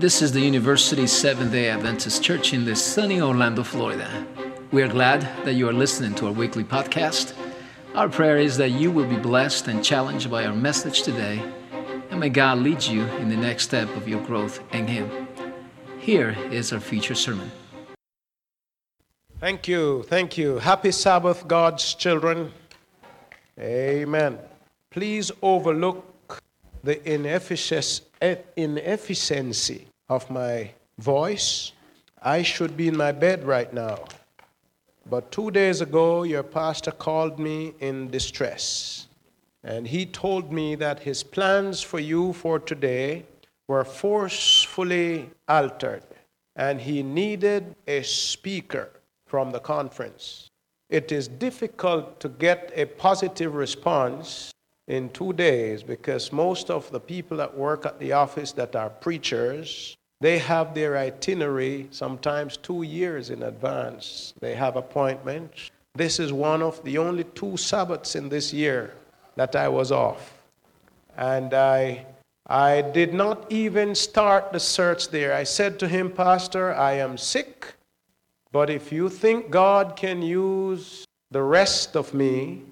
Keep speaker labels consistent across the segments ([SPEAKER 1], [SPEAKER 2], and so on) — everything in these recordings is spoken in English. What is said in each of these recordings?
[SPEAKER 1] This is the University Seventh day Adventist Church in the sunny Orlando, Florida. We are glad that you are listening to our weekly podcast. Our prayer is that you will be blessed and challenged by our message today, and may God lead you in the next step of your growth in Him. Here is our feature sermon.
[SPEAKER 2] Thank you. Thank you. Happy Sabbath, God's children. Amen. Please overlook the eh, inefficiency of my voice. I should be in my bed right now. But two days ago, your pastor called me in distress. And he told me that his plans for you for today were forcefully altered. And he needed a speaker from the conference. It is difficult to get a positive response in two days because most of the people that work at the office that are preachers they have their itinerary sometimes two years in advance. They have appointments. This is one of the only two Sabbaths in this year that I was off. And I, I did not even start the search there. I said to him, Pastor, I am sick, but if you think God can use the rest of me,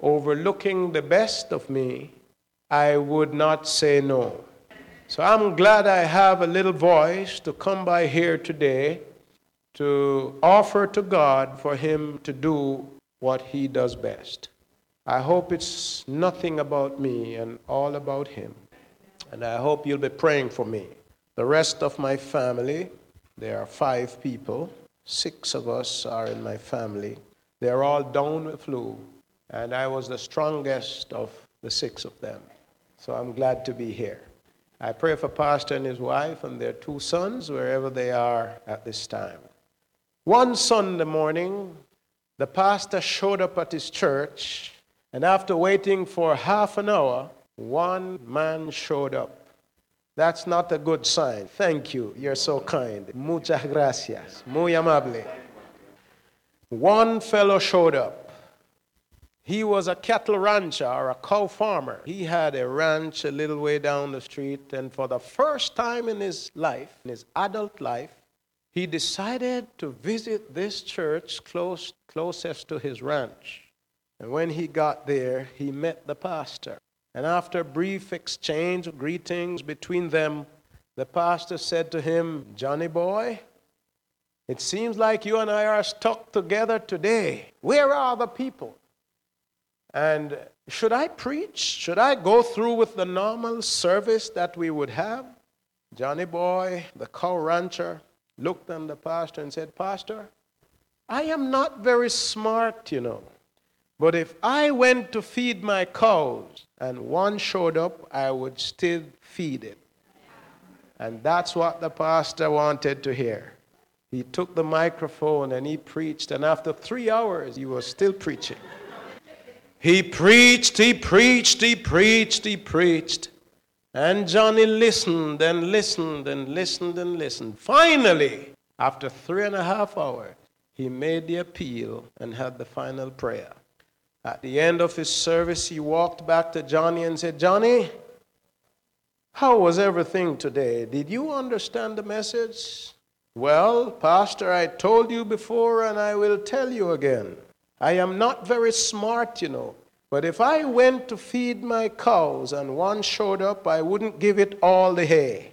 [SPEAKER 2] overlooking the best of me, I would not say no. So I'm glad I have a little voice to come by here today to offer to God for Him to do what He does best. I hope it's nothing about me and all about Him. And I hope you'll be praying for me. The rest of my family, there are five people, six of us are in my family. They're all down with flu, and I was the strongest of the six of them. So I'm glad to be here. I pray for Pastor and his wife and their two sons, wherever they are at this time. One Sunday morning, the pastor showed up at his church, and after waiting for half an hour, one man showed up. That's not a good sign. Thank you. You're so kind. Muchas gracias. Muy amable. One fellow showed up. He was a cattle rancher or a cow farmer. He had a ranch a little way down the street, and for the first time in his life, in his adult life, he decided to visit this church close, closest to his ranch. And when he got there, he met the pastor. And after a brief exchange of greetings between them, the pastor said to him, Johnny boy, it seems like you and I are stuck together today. Where are the people? And should I preach? Should I go through with the normal service that we would have? Johnny Boy, the cow rancher, looked at the pastor and said, Pastor, I am not very smart, you know. But if I went to feed my cows and one showed up, I would still feed it. And that's what the pastor wanted to hear. He took the microphone and he preached, and after three hours, he was still preaching. He preached, he preached, he preached, he preached. And Johnny listened and listened and listened and listened. Finally, after three and a half hours, he made the appeal and had the final prayer. At the end of his service, he walked back to Johnny and said, Johnny, how was everything today? Did you understand the message? Well, Pastor, I told you before and I will tell you again. I am not very smart, you know. But if I went to feed my cows and one showed up, I wouldn't give it all the hay.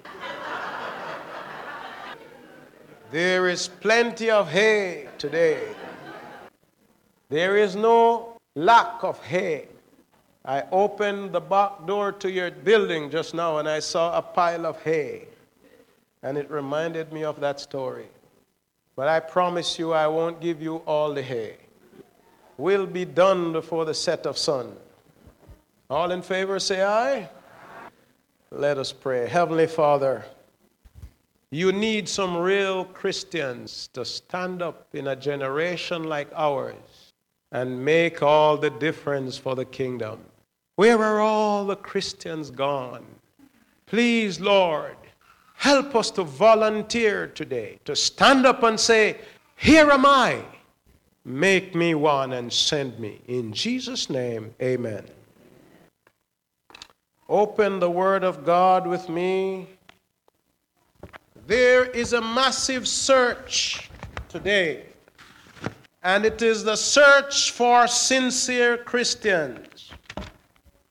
[SPEAKER 2] there is plenty of hay today. There is no lack of hay. I opened the back door to your building just now and I saw a pile of hay. And it reminded me of that story. But I promise you, I won't give you all the hay will be done before the set of sun. All in favor say aye. Let us pray. Heavenly Father, you need some real Christians to stand up in a generation like ours and make all the difference for the kingdom. Where are all the Christians gone? Please, Lord, help us to volunteer today, to stand up and say, Here am I. Make me one and send me. In Jesus' name, amen. Open the Word of God with me There is a massive search today, and it is the search for sincere Christians.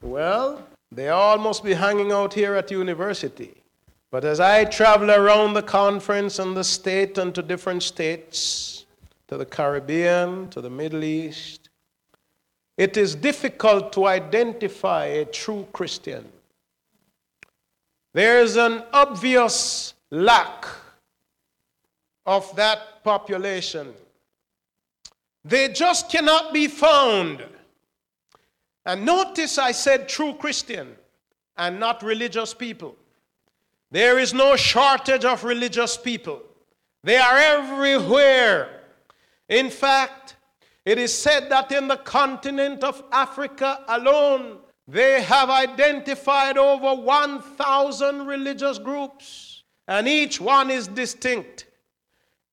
[SPEAKER 2] Well, they all must be hanging out here at university. But as I travel around the conference and the state and to different states, to the Caribbean, to the Middle East, it is difficult to identify a true Christian. There is an obvious lack of that population. They just cannot be found. And notice I said true Christian and not religious people. There is no shortage of religious people, they are everywhere. In fact, it is said that in the continent of Africa alone, they have identified over 1,000 religious groups and each one is distinct.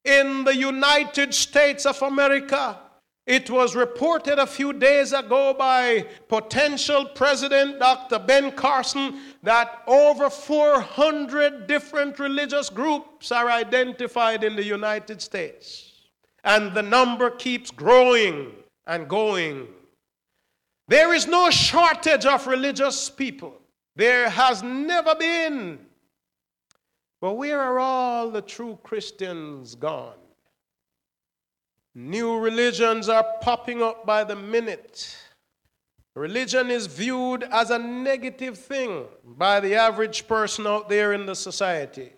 [SPEAKER 2] In the United States of America, it was reported a few days ago by potential President Dr. Ben Carson that over 400 different religious groups are identified in the United States. And the number keeps growing and going. There is no shortage of religious people. There has never been but where are all the true Christians gone? New religions are popping up by the minute. Religion is viewed as a negative thing by the average person out there in the society.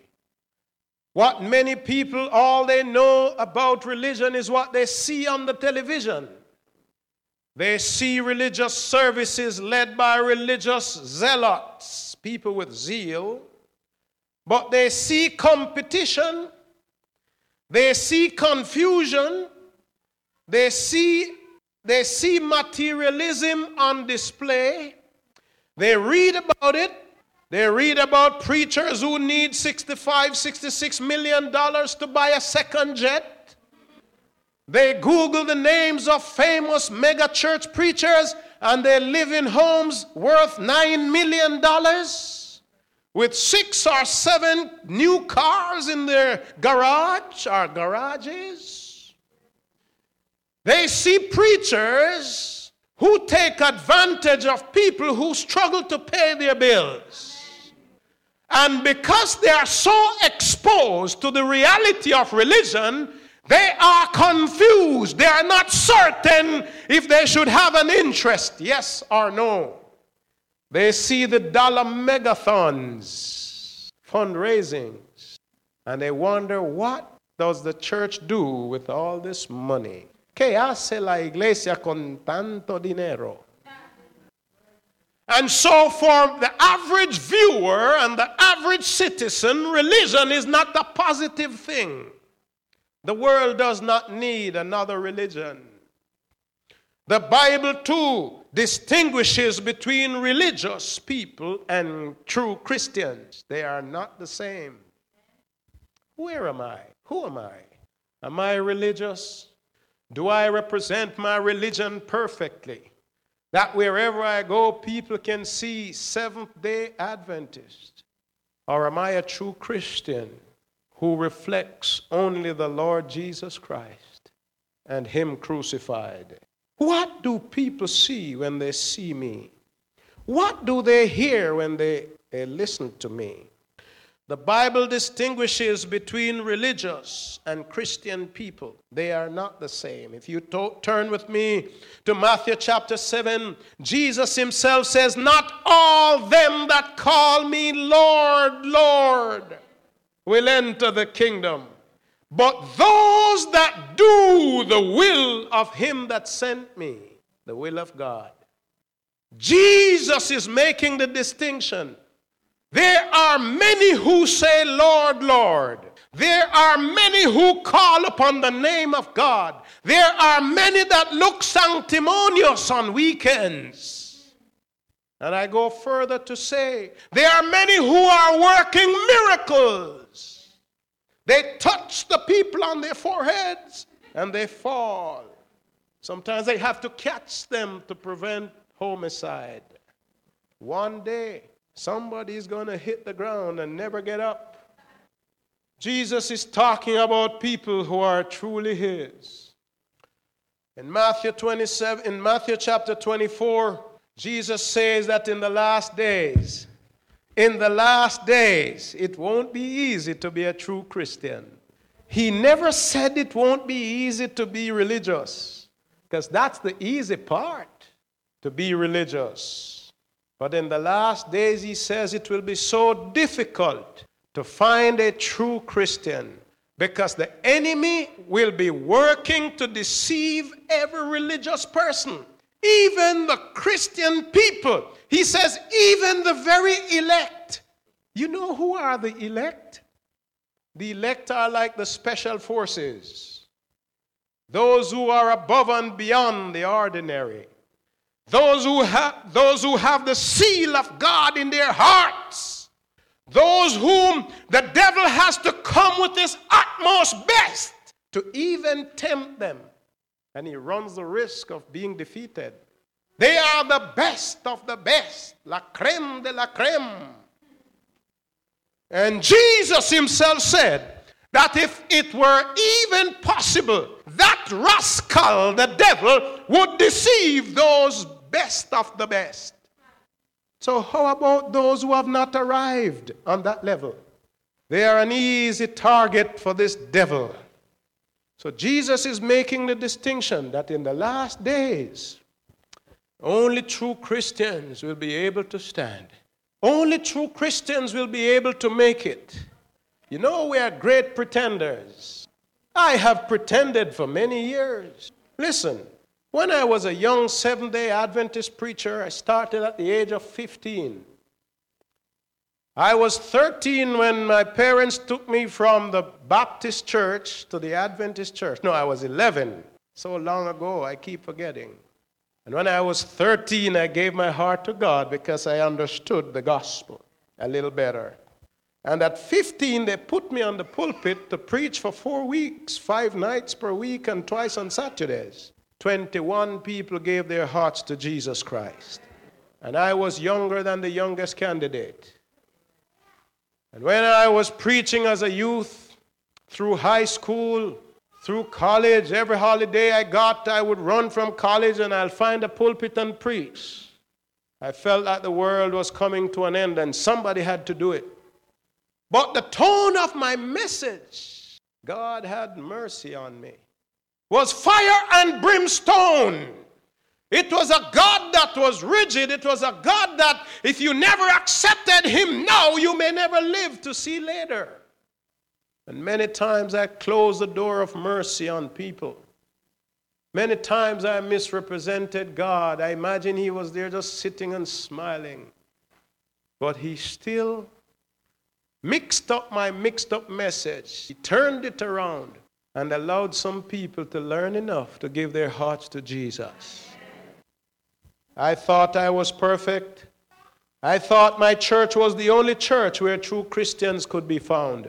[SPEAKER 2] What many people, all they know about religion is what they see on the television. They see religious services led by religious zealots, people with zeal. But they see competition, they see confusion, they see, they see materialism on display. They read about it. They read about preachers who need 65, 66 million dollars to buy a second jet. They Google the names of famous mega church preachers and they live in homes worth $9 million with six or seven new cars in their garage or garages. They see preachers who take advantage of people who struggle to pay their bills. And because they are so exposed to the reality of religion, they are confused. They are not certain if they should have an interest, yes or no. They see the dollar megathons, fundraisings, and they wonder what does the church do with all this money? ¿Qué hace la iglesia con tanto dinero? And so, for the average viewer and the average citizen, religion is not a positive thing. The world does not need another religion. The Bible, too, distinguishes between religious people and true Christians. They are not the same. Where am I? Who am I? Am I religious? Do I represent my religion perfectly? That wherever I go, people can see Seventh day Adventist? Or am I a true Christian who reflects only the Lord Jesus Christ and Him crucified? What do people see when they see me? What do they hear when they, they listen to me? The Bible distinguishes between religious and Christian people. They are not the same. If you to- turn with me to Matthew chapter 7, Jesus himself says, Not all them that call me Lord, Lord will enter the kingdom but those that do the will of him that sent me, the will of God. Jesus is making the distinction. There are many who say, Lord, Lord. There are many who call upon the name of God. There are many that look sanctimonious on weekends. And I go further to say, there are many who are working miracles. They touch the people on their foreheads and they fall. Sometimes they have to catch them to prevent homicide. One day, somebody's going to hit the ground and never get up. Jesus is talking about people who are truly His. In Matthew 27, in Matthew chapter 24, Jesus says that in the last days, in the last days, it won't be easy to be a true Christian. He never said it won't be easy to be religious, because that's the easy part, to be religious. But in the last days, he says it will be so difficult to find a true Christian because the enemy will be working to deceive every religious person, even the Christian people. He says, even the very elect. You know who are the elect? The elect are like the special forces, those who are above and beyond the ordinary, those who, have, those who have the seal of God in their hearts those whom the devil has to come with his utmost best to even tempt them. And he runs the risk of being defeated. They are the best of the best, la creme de la creme. And Jesus himself said that if it were even possible, that rascal, the devil, would deceive those best of the best. So, how about those who have not arrived on that level? They are an easy target for this devil. So, Jesus is making the distinction that in the last days, only true Christians will be able to stand. Only true Christians will be able to make it. You know, we are great pretenders. I have pretended for many years. Listen, when I was a young Seventh day Adventist preacher, I started at the age of 15. I was 13 when my parents took me from the Baptist church to the Adventist church. No, I was 11. So long ago, I keep forgetting. And when I was 13, I gave my heart to God because I understood the gospel a little better. And at 15, they put me on the pulpit to preach for four weeks, five nights per week, and twice on Saturdays. 21 people gave their hearts to Jesus Christ. And I was younger than the youngest candidate. And when I was preaching as a youth, through high school, through college, every holiday I got, I would run from college and I'll find a pulpit and preach. I felt like the world was coming to an end and somebody had to do it. But the tone of my message, God had mercy on me was fire and brimstone. It was a God that was rigid. It was a God that, if you never accepted Him now, you may never live to see later. And many times I closed the door of mercy on people. Many times I misrepresented God. I imagine He was there just sitting and smiling. But He still mixed up my mixed up message, He turned it around and allowed some people to learn enough to give their hearts to Jesus. I thought I was perfect. I thought my church was the only church where true Christians could be found.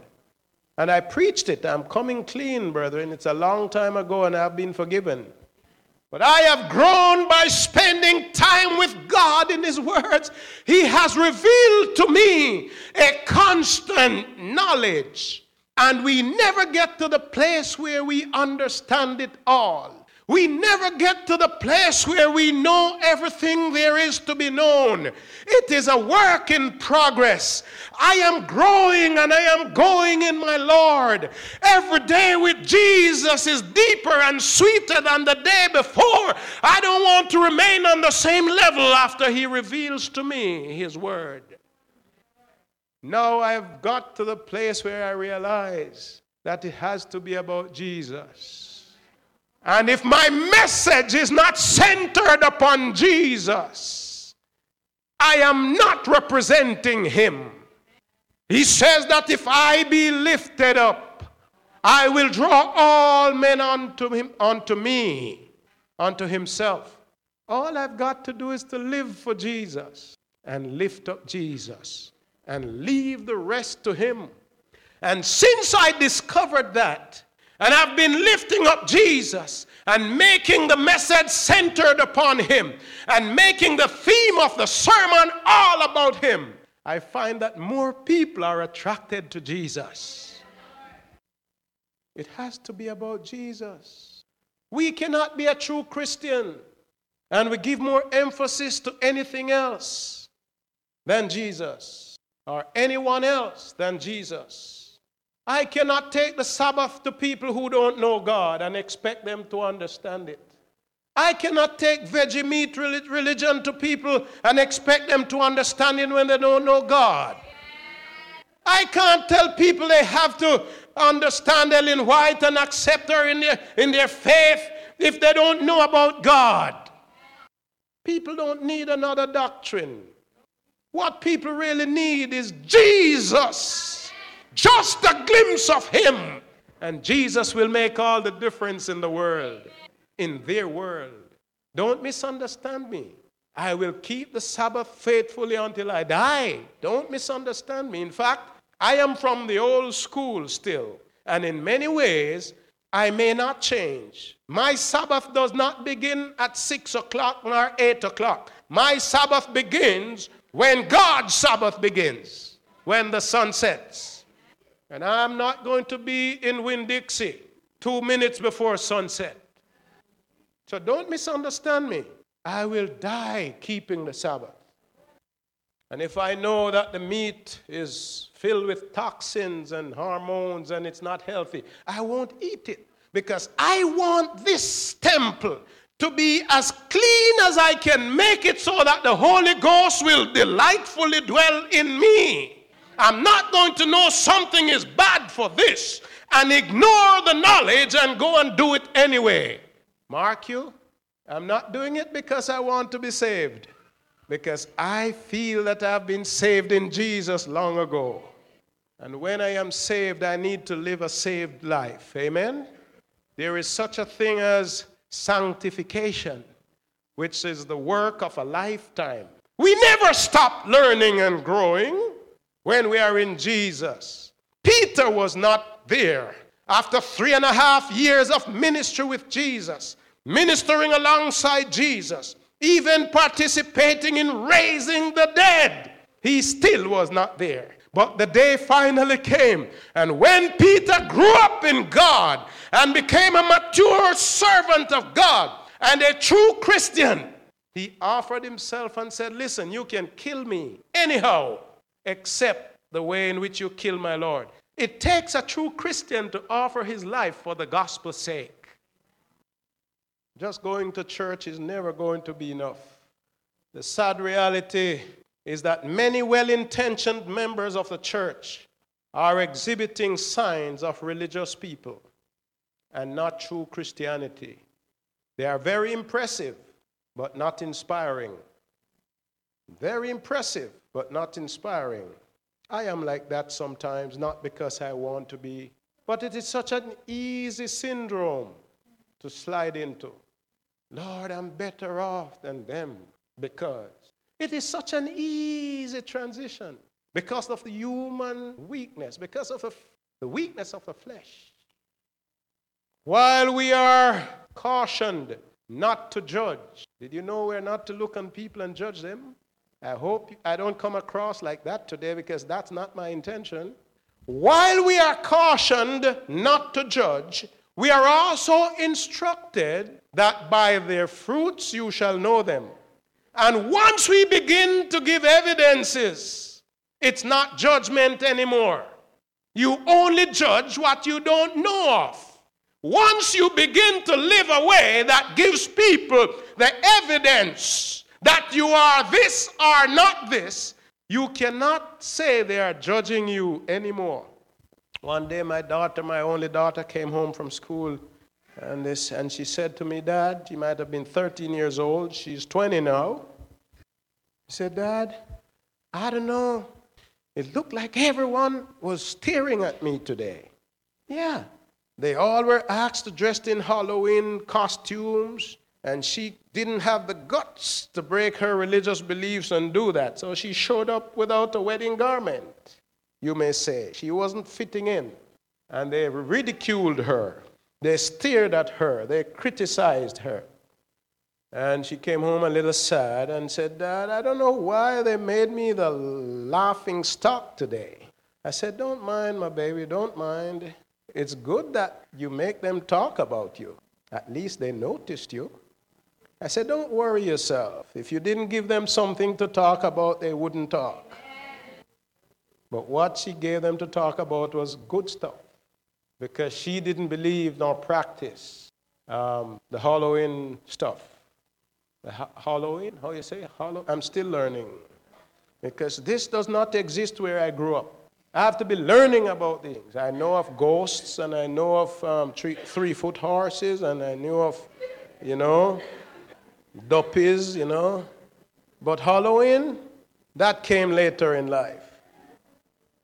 [SPEAKER 2] And I preached it. I'm coming clean, brethren. It's a long time ago and I've been forgiven. But I have grown by spending time with God in His words. He has revealed to me a constant knowledge and we never get to the place where we understand it all. We never get to the place where we know everything there is to be known. It is a work in progress. I am growing and I am going in my Lord. Every day with Jesus is deeper and sweeter than the day before. I don't want to remain on the same level after He reveals to me His Word. Now I've got to the place where I realize that it has to be about Jesus. And if my message is not centered upon Jesus, I am not representing him. He says that if I be lifted up, I will draw all men unto him unto me, unto himself. All I've got to do is to live for Jesus and lift up Jesus and leave the rest to Him. And since I discovered that, and I've been lifting up Jesus and making the message centered upon Him and making the theme of the sermon all about Him, I find that more people are attracted to Jesus. It has to be about Jesus. We cannot be a true Christian and we give more emphasis to anything else than Jesus or anyone else than Jesus. I cannot take the Sabbath to people who don't know God and expect them to understand it. I cannot take veggie meat religion to people and expect them to understand it when they don't know God. I can't tell people they have to understand Ellen White and accept her in their, in their faith if they don't know about God. People don't need another doctrine. What people really need is Jesus. Just a glimpse of Him. And Jesus will make all the difference in the world, in their world. Don't misunderstand me. I will keep the Sabbath faithfully until I die. Don't misunderstand me. In fact, I am from the old school still, and in many ways, I may not change. My Sabbath does not begin at 6 o'clock nor 8 o'clock. My Sabbath begins when God's Sabbath begins, when the sun sets. And I'm not going to be in Winn Dixie two minutes before sunset. So don't misunderstand me. I will die keeping the Sabbath. And if I know that the meat is filled with toxins and hormones and it's not healthy, I won't eat it because I want this temple to be as clean as I can make it so that the Holy Ghost will delightfully dwell in me. I'm not going to know something is bad for this and ignore the knowledge and go and do it anyway. Mark you, I'm not doing it because I want to be saved because I feel that I've been saved in Jesus long ago. And when I am saved, I need to live a saved life. Amen? There is such a thing as sanctification, which is the work of a lifetime. We never stop learning and growing when we are in Jesus. Peter was not there. After three and a half years of ministry with Jesus, ministering alongside Jesus, even participating in raising the dead, he still was not there. But the day finally came, and when Peter grew up in God and became a mature servant of God and a true Christian, he offered himself and said, Listen, you can kill me anyhow, except the way in which you kill my Lord. It takes a true Christian to offer his life for the gospel's sake. Just going to church is never going to be enough. The sad reality is that many well intentioned members of the church are exhibiting signs of religious people and not true Christianity. They are very impressive, but not inspiring. Very impressive, but not inspiring. I am like that sometimes, not because I want to be, but it is such an easy syndrome to slide into. Lord, I'm better off than them because it is such an easy transition because of the human weakness, because of the weakness of the flesh. While we are cautioned not to judge, did you know we're not to look on people and judge them? I hope I don't come across like that today because that's not my intention. While we are cautioned not to judge, we are also instructed that by their fruits you shall know them. And once we begin to give evidences, it's not judgment anymore. You only judge what you don't know of. Once you begin to live a way that gives people the evidence that you are this or not this, you cannot say they are judging you anymore. One day, my daughter, my only daughter, came home from school and, this, and she said to me, Dad, she might have been 13 years old. She's 20 now. She said, Dad, I don't know. It looked like everyone was staring at me today. Yeah. They all were asked dressed in Halloween costumes, and she didn't have the guts to break her religious beliefs and do that. So she showed up without a wedding garment you may say. She wasn't fitting in. And they ridiculed her. They stared at her. They criticized her. And she came home a little sad and said, Dad, I don't know why they made me the laughing stock today. I said, Don't mind, my baby, don't mind. It's good that you make them talk about you. At least they noticed you. I said, Don't worry yourself. If you didn't give them something to talk about, they wouldn't talk. But what she gave them to talk about was good stuff because she didn't believe nor practice um, the Halloween stuff. The ha- Halloween, how you say? Hollow? I'm still learning because this does not exist where I grew up. I have to be learning about things. I know of ghosts and I know of um, three foot horses and I knew of, you know, duppies, you know. But Halloween, that came later in life.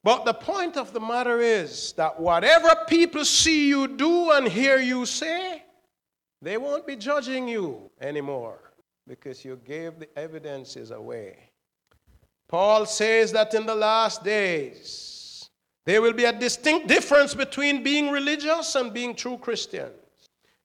[SPEAKER 2] But the point of the matter is that whatever people see you do and hear you say, they won't be judging you anymore because you gave the evidences away. Paul says that in the last days, there will be a distinct difference between being religious and being true Christians.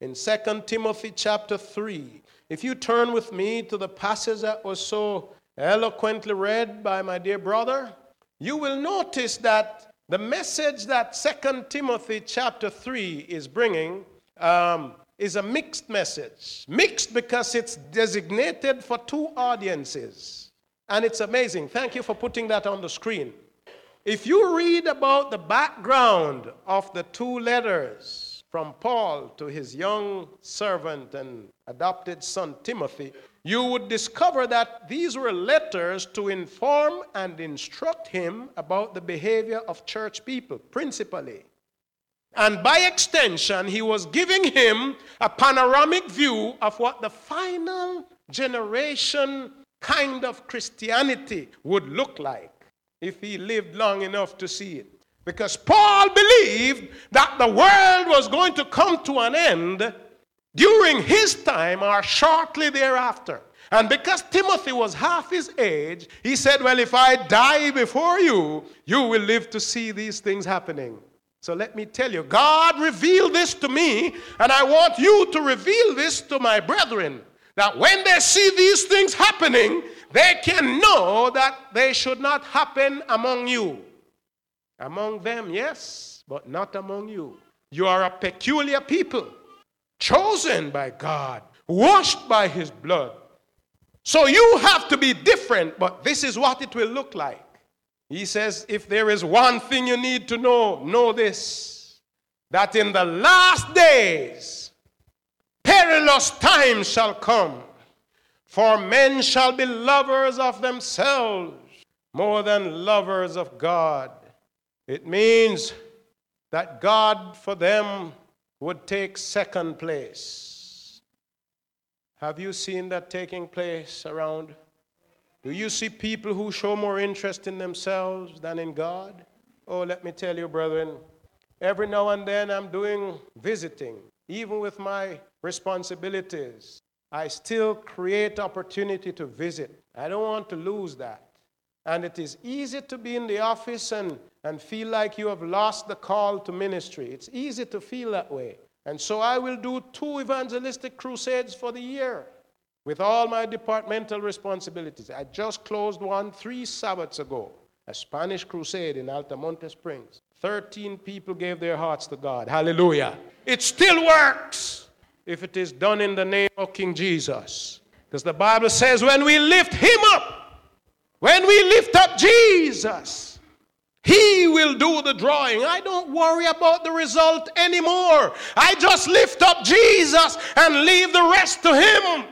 [SPEAKER 2] In 2 Timothy chapter 3, if you turn with me to the passage that was so eloquently read by my dear brother, you will notice that the message that Second Timothy chapter 3 is bringing um, is a mixed message. Mixed because it's designated for two audiences. And it's amazing. Thank you for putting that on the screen. If you read about the background of the two letters from Paul to his young servant and adopted son Timothy, you would discover that these were letters to inform and instruct him about the behavior of church people, principally. And by extension, he was giving him a panoramic view of what the final generation kind of Christianity would look like if he lived long enough to see it. Because Paul believed that the world was going to come to an end during his time or shortly thereafter. And because Timothy was half his age, he said, Well, if I die before you, you will live to see these things happening. So let me tell you, God revealed this to me, and I want you to reveal this to my brethren. That when they see these things happening, they can know that they should not happen among you. Among them, yes, but not among you. You are a peculiar people chosen by God, washed by his blood. So you have to be different, but this is what it will look like. He says, if there is one thing you need to know, know this that in the last days, perilous times shall come. For men shall be lovers of themselves more than lovers of God. It means that God for them would take second place. Have you seen that taking place around? Do you see people who show more interest in themselves than in God? Oh, let me tell you, brethren, every now and then I'm doing visiting, even with my responsibilities. I still create opportunity to visit. I don't want to lose that. And it is easy to be in the office and and feel like you have lost the call to ministry. It's easy to feel that way. And so I will do two evangelistic crusades for the year with all my departmental responsibilities. I just closed one three Sabbaths ago, a Spanish crusade in Altamonte Springs. 13 people gave their hearts to God. Hallelujah. It still works if it is done in the name of King Jesus. Because the Bible says when we lift him up, when we lift up Jesus, he will do the drawing. I don't worry about the result anymore. I just lift up Jesus and leave the rest to Him.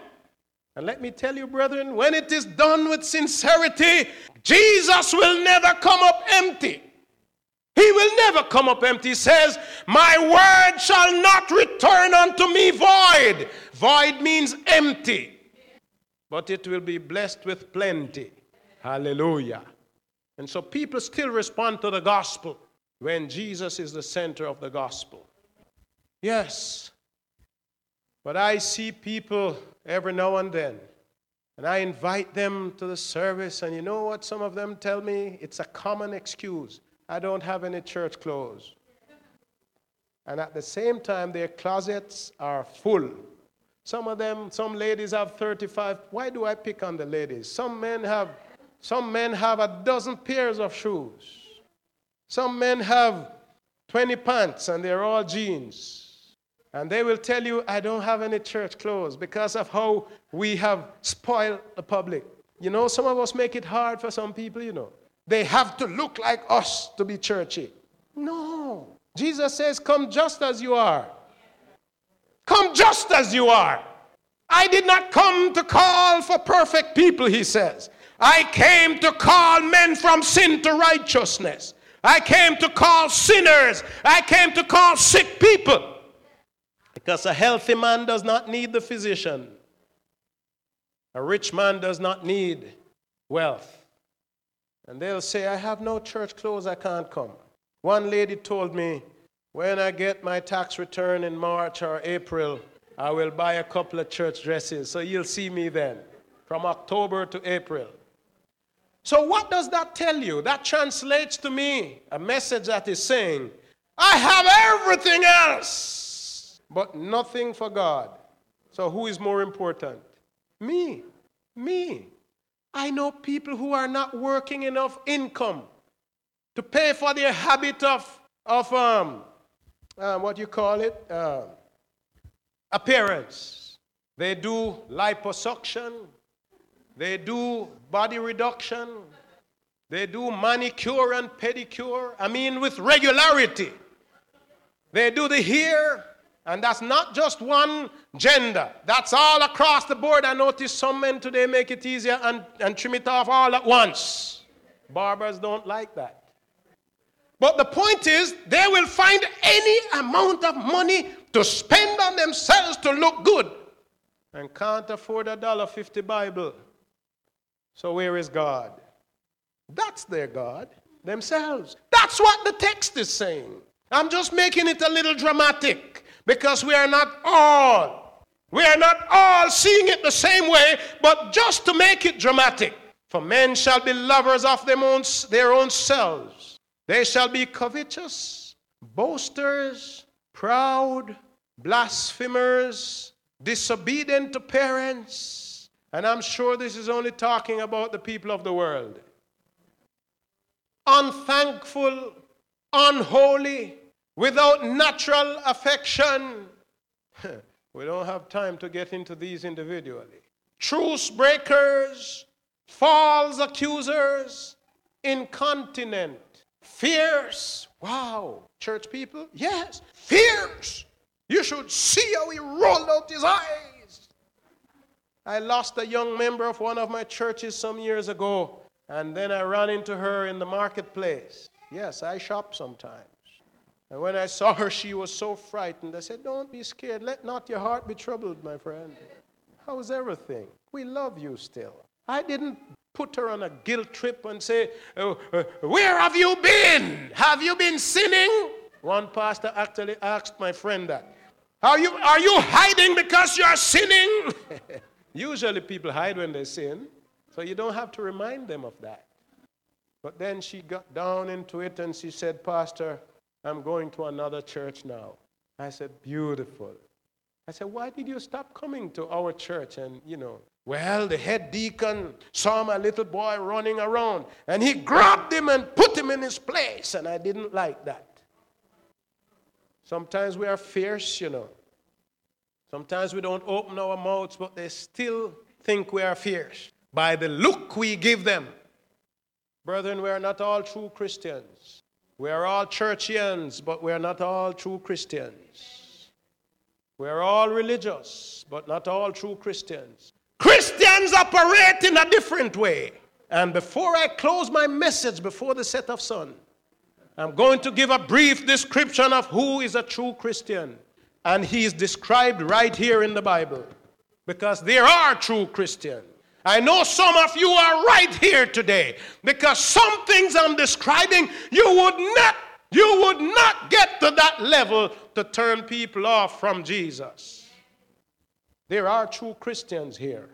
[SPEAKER 2] And let me tell you, brethren, when it is done with sincerity, Jesus will never come up empty. He will never come up empty. He says, My word shall not return unto me void. Void means empty, but it will be blessed with plenty. Hallelujah. And so people still respond to the gospel when Jesus is the center of the gospel. Yes. But I see people every now and then, and I invite them to the service, and you know what some of them tell me? It's a common excuse. I don't have any church clothes. And at the same time, their closets are full. Some of them, some ladies have 35. Why do I pick on the ladies? Some men have some men have a dozen pairs of shoes. Some men have 20 pants and they're all jeans. And they will tell you, I don't have any church clothes because of how we have spoiled the public. You know, some of us make it hard for some people, you know. They have to look like us to be churchy. No. Jesus says, Come just as you are. Come just as you are. I did not come to call for perfect people, he says. I came to call men from sin to righteousness. I came to call sinners. I came to call sick people. Because a healthy man does not need the physician, a rich man does not need wealth. And they'll say, I have no church clothes, I can't come. One lady told me, when I get my tax return in March or April, I will buy a couple of church dresses. So you'll see me then, from October to April. So, what does that tell you? That translates to me a message that is saying, I have everything else, but nothing for God. So, who is more important? Me. Me. I know people who are not working enough income to pay for their habit of, of um, uh, what you call it, uh, appearance. They do liposuction, they do body reduction, they do manicure and pedicure. I mean, with regularity. They do the hair, and that's not just one gender, that's all across the board. I notice some men today make it easier and, and trim it off all at once. Barbers don't like that. But the point is, they will find any amount of money to spend on themselves to look good and can't afford a dollar fifty Bible. So, where is God? That's their God, themselves. That's what the text is saying. I'm just making it a little dramatic because we are not all, we are not all seeing it the same way, but just to make it dramatic. For men shall be lovers of them own, their own selves they shall be covetous, boasters, proud, blasphemers, disobedient to parents. And I'm sure this is only talking about the people of the world. Unthankful, unholy, without natural affection. we don't have time to get into these individually. Truce breakers, false accusers, incontinent Fierce. Wow. Church people? Yes. Fierce. You should see how he rolled out his eyes. I lost a young member of one of my churches some years ago, and then I ran into her in the marketplace. Yes, I shop sometimes. And when I saw her, she was so frightened. I said, Don't be scared. Let not your heart be troubled, my friend. How's everything? We love you still. I didn't put her on a guilt trip and say, oh, uh, Where have you been? Have you been sinning? One pastor actually asked my friend that. Are you, are you hiding because you are sinning? Usually people hide when they sin, so you don't have to remind them of that. But then she got down into it and she said, Pastor, I'm going to another church now. I said, Beautiful. I said, Why did you stop coming to our church and, you know, well, the head deacon saw my little boy running around and he grabbed him and put him in his place, and I didn't like that. Sometimes we are fierce, you know. Sometimes we don't open our mouths, but they still think we are fierce by the look we give them. Brethren, we are not all true Christians. We are all churchians, but we are not all true Christians. We are all religious, but not all true Christians. Christians operate in a different way. And before I close my message before the set of sun, I'm going to give a brief description of who is a true Christian. And he is described right here in the Bible. Because there are true Christians. I know some of you are right here today because some things I'm describing you would not you would not get to that level to turn people off from Jesus. There are true Christians here.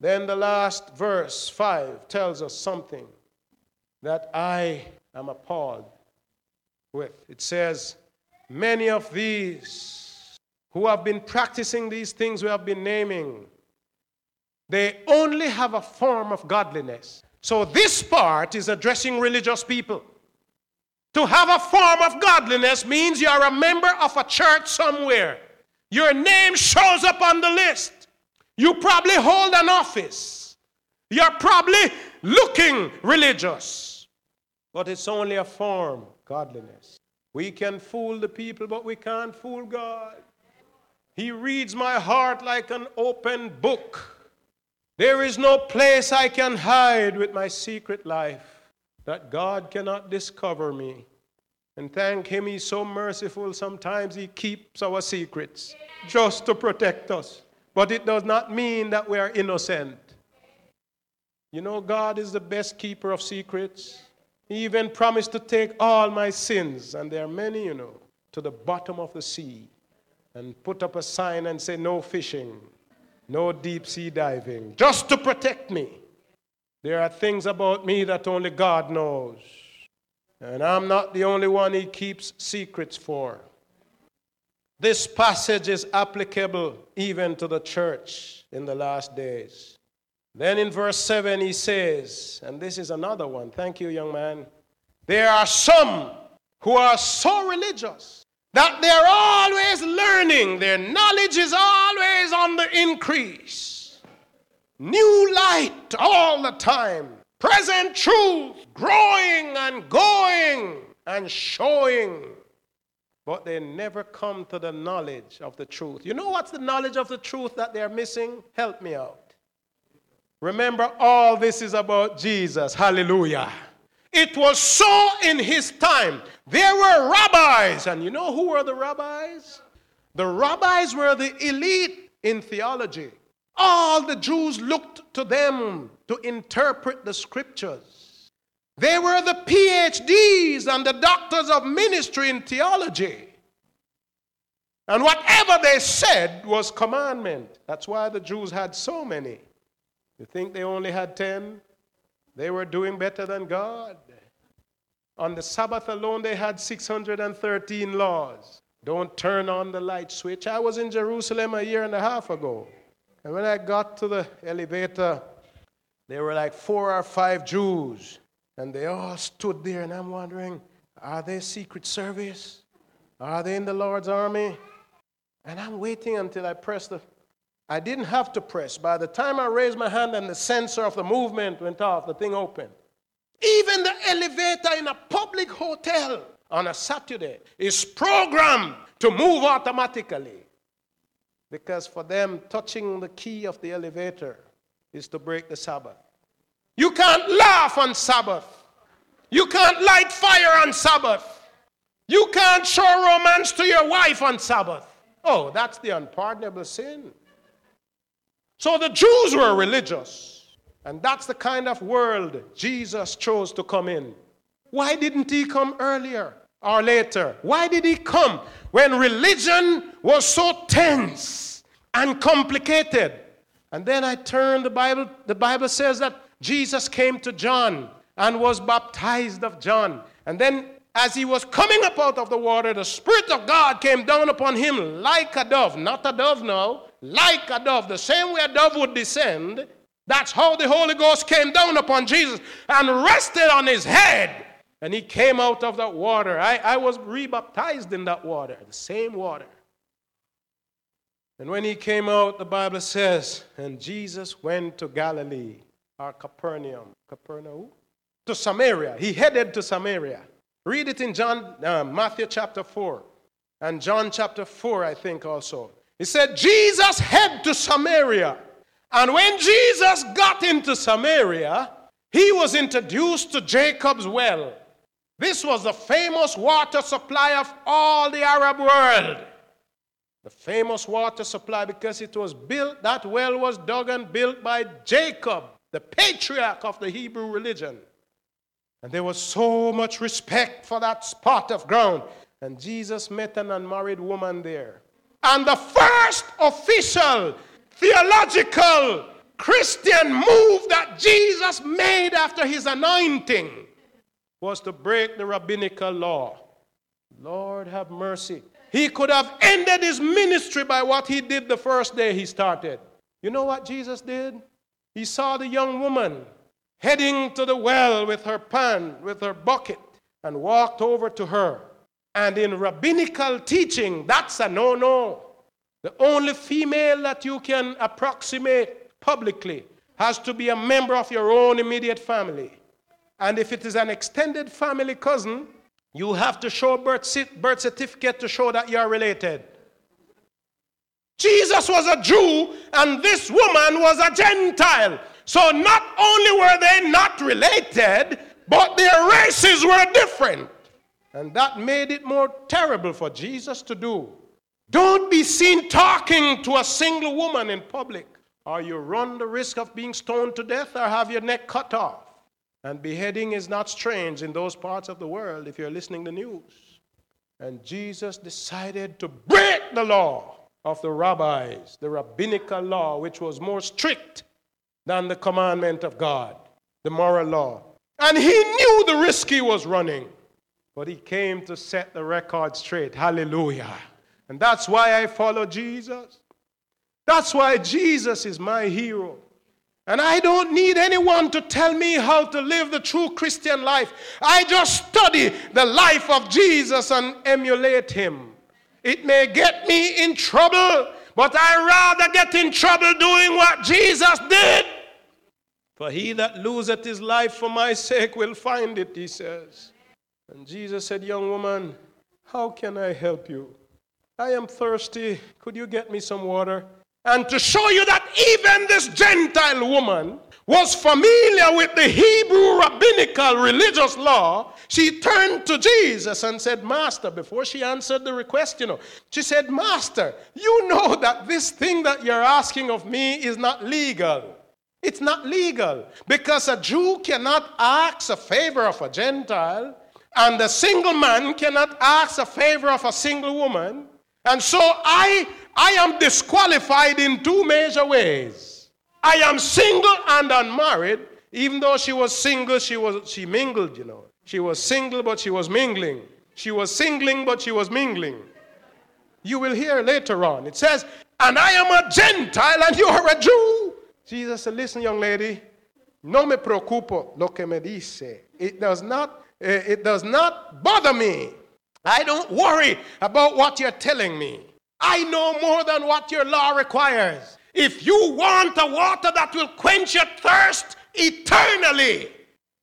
[SPEAKER 2] Then the last verse, 5, tells us something that I am appalled with. It says, Many of these who have been practicing these things we have been naming, they only have a form of godliness. So this part is addressing religious people To have a form of godliness means you're a member of a church somewhere. Your name shows up on the list. You probably hold an office. You're probably looking religious. But it's only a form, godliness. We can fool the people, but we can't fool God. He reads my heart like an open book. There is no place I can hide with my secret life that God cannot discover me. And thank Him, He's so merciful. Sometimes He keeps our secrets just to protect us. But it does not mean that we are innocent. You know, God is the best keeper of secrets. He even promised to take all my sins, and there are many, you know, to the bottom of the sea and put up a sign and say, no fishing, no deep sea diving, just to protect me. There are things about me that only God knows. And I'm not the only one he keeps secrets for. This passage is applicable even to the church in the last days. Then in verse 7, he says, and this is another one. Thank you, young man. There are some who are so religious that they're always learning, their knowledge is always on the increase. New light all the time, present truth growing and going and showing. But they never come to the knowledge of the truth. You know what's the knowledge of the truth that they're missing? Help me out. Remember, all this is about Jesus. Hallelujah. It was so in his time. There were rabbis, and you know who were the rabbis? The rabbis were the elite in theology. All the Jews looked to them to interpret the scriptures. They were the PhDs and the doctors of ministry in theology. And whatever they said was commandment. That's why the Jews had so many. You think they only had 10? They were doing better than God. On the Sabbath alone, they had 613 laws. Don't turn on the light switch. I was in Jerusalem a year and a half ago. And when I got to the elevator, there were like four or five Jews. And they all stood there, and I'm wondering, are they Secret Service? Are they in the Lord's army? And I'm waiting until I press the. I didn't have to press. By the time I raised my hand and the sensor of the movement went off, the thing opened. Even the elevator in a public hotel on a Saturday is programmed to move automatically. Because for them, touching the key of the elevator is to break the Sabbath. You can't laugh on Sabbath. You can't light fire on Sabbath. You can't show romance to your wife on Sabbath. Oh, that's the unpardonable sin. So the Jews were religious. And that's the kind of world Jesus chose to come in. Why didn't he come earlier or later? Why did he come when religion was so tense and complicated? And then I turn the Bible, the Bible says that Jesus came to John and was baptized of John. And then as he was coming up out of the water, the Spirit of God came down upon him like a dove, not a dove now, like a dove, the same way a dove would descend. That's how the Holy Ghost came down upon Jesus and rested on his head. And he came out of that water. I, I was rebaptized in that water, the same water. And when he came out, the Bible says, and Jesus went to Galilee, or Capernaum. Capernaum? To Samaria. He headed to Samaria. Read it in John, uh, Matthew chapter 4, and John chapter 4, I think also. He said, Jesus head to Samaria and when Jesus got into Samaria, he was introduced to Jacob's well. This was the famous water supply of all the Arab world. The famous water supply because it was built, that well was dug and built by Jacob, the patriarch of the Hebrew religion. And there was so much respect for that spot of ground. And Jesus met an unmarried woman there. And the first official theological Christian move that Jesus made after his anointing was to break the rabbinical law. Lord have mercy. He could have ended his ministry by what he did the first day he started. You know what Jesus did? He saw the young woman heading to the well with her pan, with her bucket. and walked over to her. And in rabbinical teaching, that's a no no. The only female that you can approximate publicly has to be a member of your own immediate family. And if it is an extended family cousin, you have to show birth, birth certificate to show that you are related. Jesus was a Jew and this woman was a Gentile. So not only were they not related, but their races were different. And that made it more terrible for Jesus to do. Don't be seen talking to a single woman in public, or you run the risk of being stoned to death or have your neck cut off. And beheading is not strange in those parts of the world if you're listening to news. And Jesus decided to break the law of the rabbis, the rabbinical law, which was more strict than the commandment of God, the moral law. And he knew the risk he was running, but he came to set the record straight. Hallelujah. And that's why I follow Jesus. That's why Jesus is my hero. And I don't need anyone to tell me how to live the true Christian life. I just study the life of Jesus and emulate him. It may get me in trouble, but I rather get in trouble doing what Jesus did. For he that loseth his life for my sake will find it, he says. And Jesus said, Young woman, how can I help you? I am thirsty. Could you get me some water? and to show you that even this Gentile woman was familiar with the Hebrew rabbinical religious law, she turned to Jesus and said, Master, before she answered the request, you know, she said, Master, you know that this thing that you're asking of me is not legal. It's not legal because a Jew cannot ask a favor of a Gentile, and a single man cannot ask a favor of a single woman. And so I I am disqualified in two major ways. I am single and unmarried. Even though she was single, she was she mingled, you know. She was single, but she was mingling. She was singling, but she was mingling. You will hear later on. It says, and I am a Gentile and you are a Jew. Jesus said, listen, young lady, no me preocupo lo que me dice. It does not, it does not bother me. I don't worry about what you're telling me. I know more than what your law requires. If you want a water that will quench your thirst eternally,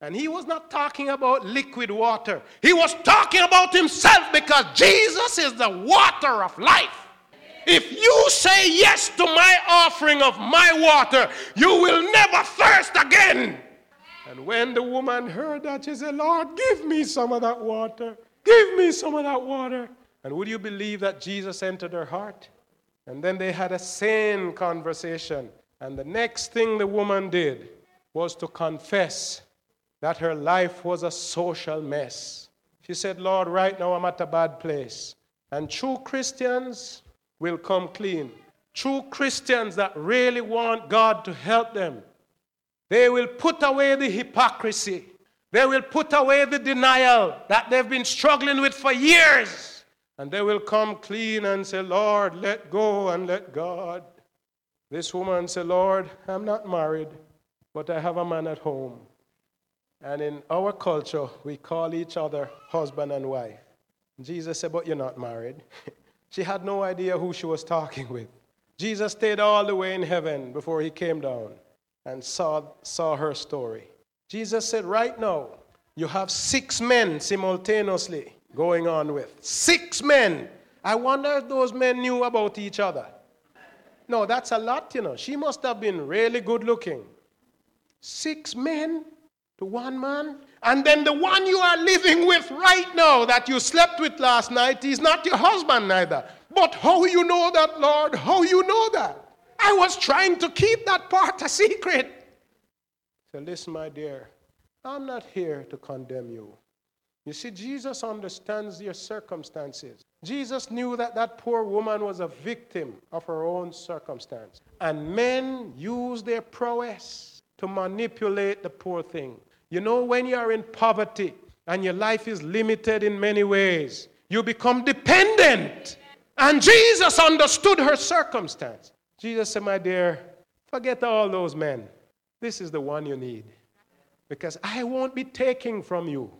[SPEAKER 2] and he was not talking about liquid water, he was talking about himself because Jesus is the water of life. If you say yes to my offering of my water, you will never thirst again. And when the woman heard that, she said, Lord, give me some of that water. Give me some of that water. And would you believe that Jesus entered her heart? And then they had a sane conversation. And the next thing the woman did was to confess that her life was a social mess. She said, Lord, right now I'm at a bad place. And true Christians will come clean. True Christians that really want God to help them, they will put away the hypocrisy. They will put away the denial that they've been struggling with for years. And they will come clean and say, Lord, let go and let God. This woman said, Lord, I'm not married, but I have a man at home. And in our culture, we call each other husband and wife. Jesus said, But you're not married. she had no idea who she was talking with. Jesus stayed all the way in heaven before he came down and saw, saw her story. Jesus said, Right now, you have six men simultaneously going on with. Six men. I wonder if those men knew about each other. No, that's a lot, you know. She must have been really good looking. Six men to one man. And then the one you are living with right now that you slept with last night is not your husband neither. But how you know that, Lord? How you know that? I was trying to keep that part a secret. So listen, my dear, I'm not here to condemn you. You see, Jesus understands your circumstances. Jesus knew that that poor woman was a victim of her own circumstance. And men use their prowess to manipulate the poor thing. You know, when you are in poverty and your life is limited in many ways, you become dependent. And Jesus understood her circumstance. Jesus said, My dear, forget all those men. This is the one you need. Because I won't be taking from you.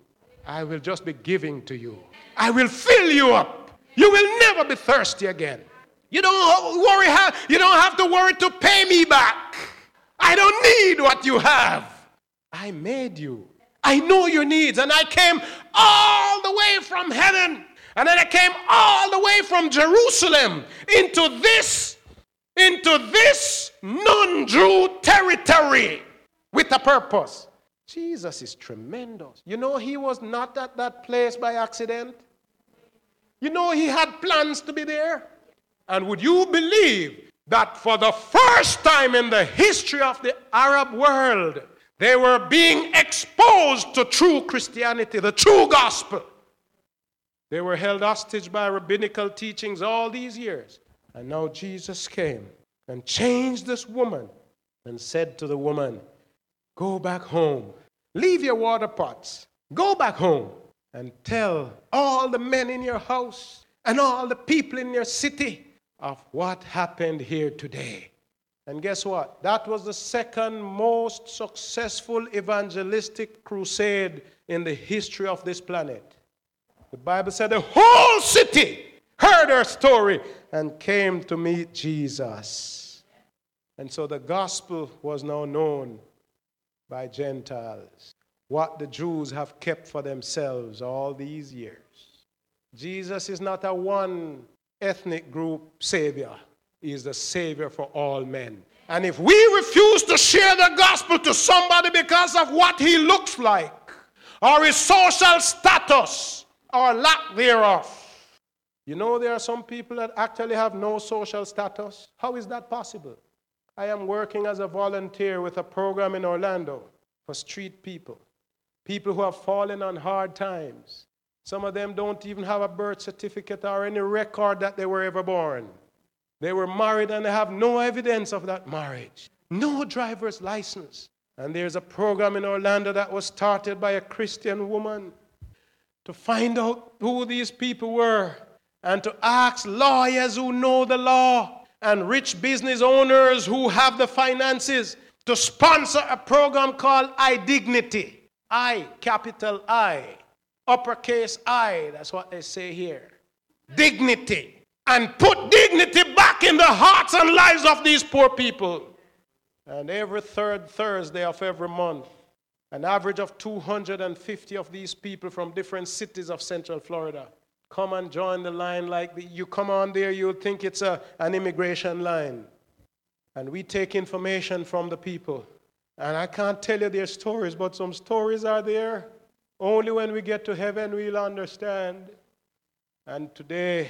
[SPEAKER 2] I will just be giving to you. I will fill you up. You will never be thirsty again. You don't worry you don't have to worry to pay me back. I don't need what you have. I made you. I know your needs and I came all the way from heaven and then I came all the way from Jerusalem into this into this non-Jew territory with a purpose. Jesus is tremendous. You know, he was not at that place by accident. You know, he had plans to be there. And would you believe that for the first time in the history of the Arab world, they were being exposed to true Christianity, the true gospel? They were held hostage by rabbinical teachings all these years. And now Jesus came and changed this woman and said to the woman, Go back home. Leave your water pots. Go back home and tell all the men in your house and all the people in your city of what happened here today. And guess what? That was the second most successful evangelistic crusade in the history of this planet. The Bible said the whole city heard her story and came to meet Jesus. And so the gospel was now known by Gentiles, what the Jews have kept for themselves all these years. Jesus is not a one ethnic group savior, he is the savior for all men. And if we refuse to share the gospel to somebody because of what he looks like, or his social status, or lack thereof, you know, there are some people that actually have no social status. How is that possible? I am working as a volunteer with a program in Orlando for street people, people who have fallen on hard times. Some of them don't even have a birth certificate or any record that they were ever born. They were married and they have no evidence of that marriage, no driver's license. And there's a program in Orlando that was started by a Christian woman to find out who these people were and to ask lawyers who know the law and rich business owners who have the finances to sponsor a program called iDignity. I, capital I, uppercase I, that's what they say here. Dignity. And put dignity back in the hearts and lives of these poor people. And every third Thursday of every month, an average of 250 of these people from different cities of Central Florida come and join the line like the, you come on there, you'll think it's a, an immigration line. And we take information from the people. And I can't tell you their stories, but some stories are there. Only when we get to heaven we'll understand. And today,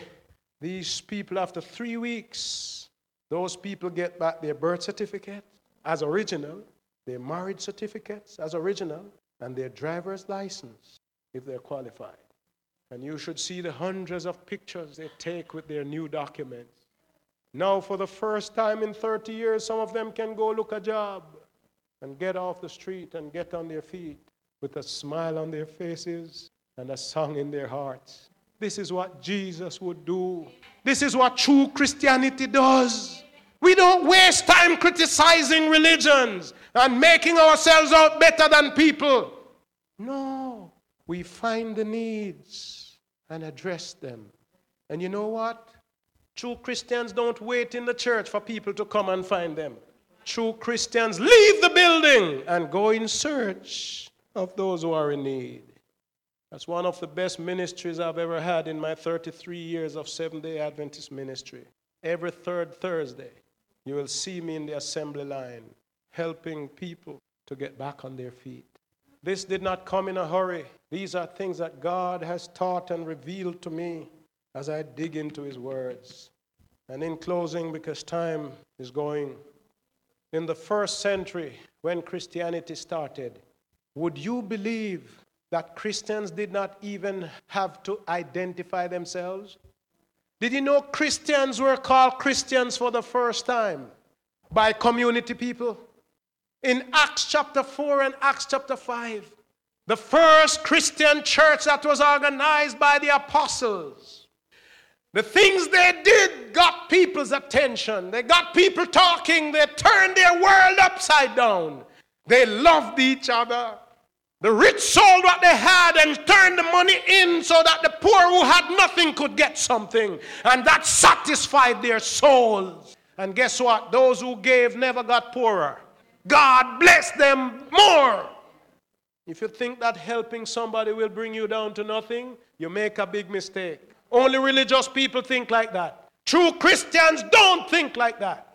[SPEAKER 2] these people, after three weeks, those people get back their birth certificate as original, their marriage certificates as original, and their driver's license if they're qualified. And you should see the hundreds of pictures they take with their new documents. Now, for the first time in 30 years, some of them can go look a job and get off the street and get on their feet with a smile on their faces and a song in their hearts. This is what Jesus would do. This is what true Christianity does. We don't waste time criticizing religions and making ourselves out better than people. No, we find the needs and address them. And you know what? True Christians don't wait in the church for people to come and find them. True Christians leave the building and go in search of those who are in need. That's one of the best ministries I've ever had in my 33 years of Seventh day Adventist ministry. Every third Thursday, you will see me in the assembly line helping people to get back on their feet. This did not come in a hurry. These are things that God has taught and revealed to me as I dig into His words. And in closing, because time is going, in the first century, when Christianity started, would you believe that Christians did not even have to identify themselves? Did you know Christians were called Christians for the first time by community people? In Acts chapter 4 and Acts chapter 5. The first Christian church that was organized by the apostles. The things they did got people's attention. They got people talking. They turned their world upside down. They loved each other. The rich sold what they had and turned the money in so that the poor who had nothing could get something. And that satisfied their souls. And guess what? Those who gave never got poorer. God bless them more. If you think that helping somebody will bring you down to nothing, you make a big mistake. Only religious people think like that. True Christians don't think like that.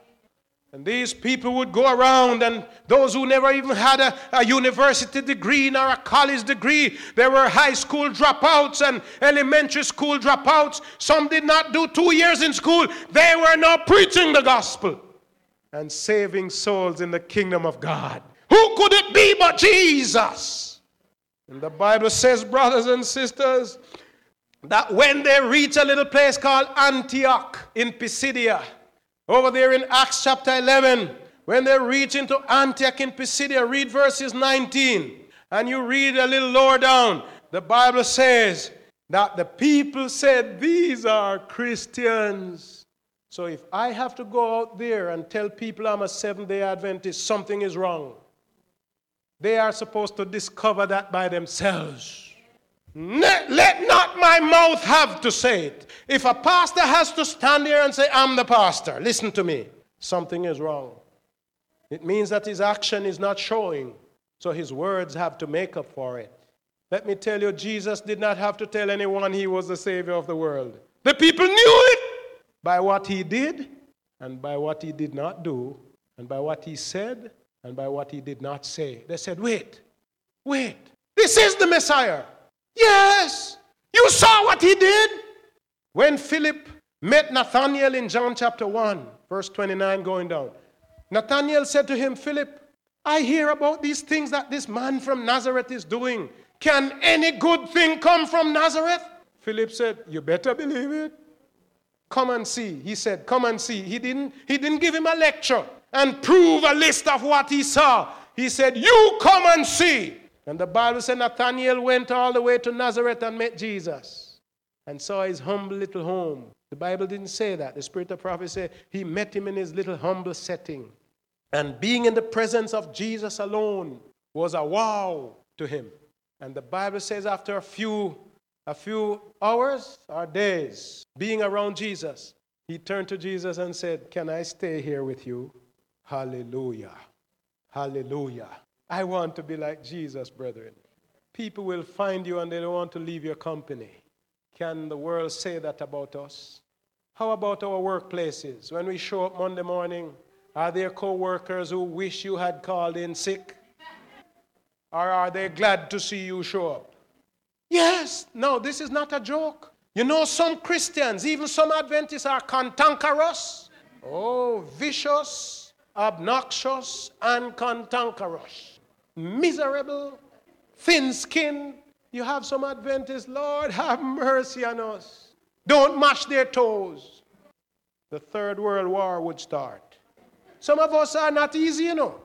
[SPEAKER 2] And these people would go around, and those who never even had a, a, university degree nor a college degree, they were high school dropouts and elementary school dropouts. Some did not do two years in school. They were not preaching the gospel and saving souls in the kingdom of God. Who could it be but Jesus? And the Bible says, brothers and sisters, that when they reach a little place called Antioch in Pisidia, over there in Acts chapter 11, when they reach into Antioch in Pisidia, read verses 19. And you read a little lower down, the Bible says that the people said, These are Christians. So if I have to go out there and tell people I'm a Seventh day Adventist, something is wrong. They are supposed to discover that by themselves. Let not my mouth have to say it. If a pastor has to stand here and say, I'm the pastor, listen to me, something is wrong. It means that his action is not showing, so his words have to make up for it. Let me tell you, Jesus did not have to tell anyone he was the Savior of the world. The people knew by what he did, and by what he did not do, and by what he said, and by what he did not say. They said, Wait, wait, this is the Messiah. Yes. You saw what he did? When Philip met Nathanael in John chapter 1, verse 29 going down, Nathanael said to him, Philip, I hear about these things that this man from Nazareth is doing. Can any good thing come from Nazareth? Philip said, You better believe it. Come and see. He said, Come and see. He didn't, he didn't give him a lecture and prove a list of what he saw. He said, You come and see. And the Bible said Nathanael went all the way to Nazareth and met Jesus and saw his humble little home. The Bible didn't say that. The spirit of prophecy said he met him in his little humble setting. And being in the presence of Jesus alone was a wow to him. And the Bible says after a few a few hours or days being around Jesus, he turned to Jesus and said, "Can I stay here with you?" Hallelujah. Hallelujah. I want to be like Jesus, brethren. People will find you and they don't want to leave your company. Can the world say that about us? How about our workplaces? When we show up Monday morning, are there co workers who wish you had called in sick? Or are they glad to see you show up? Yes, no, this is not a joke. You know, some Christians, even some Adventists, are cantankerous, oh, vicious, obnoxious, and cantankerous miserable, thin skinned. You have some Adventists, Lord, have mercy on us. Don't mash their toes. The Third World War would start. Some of us are not easy, you know.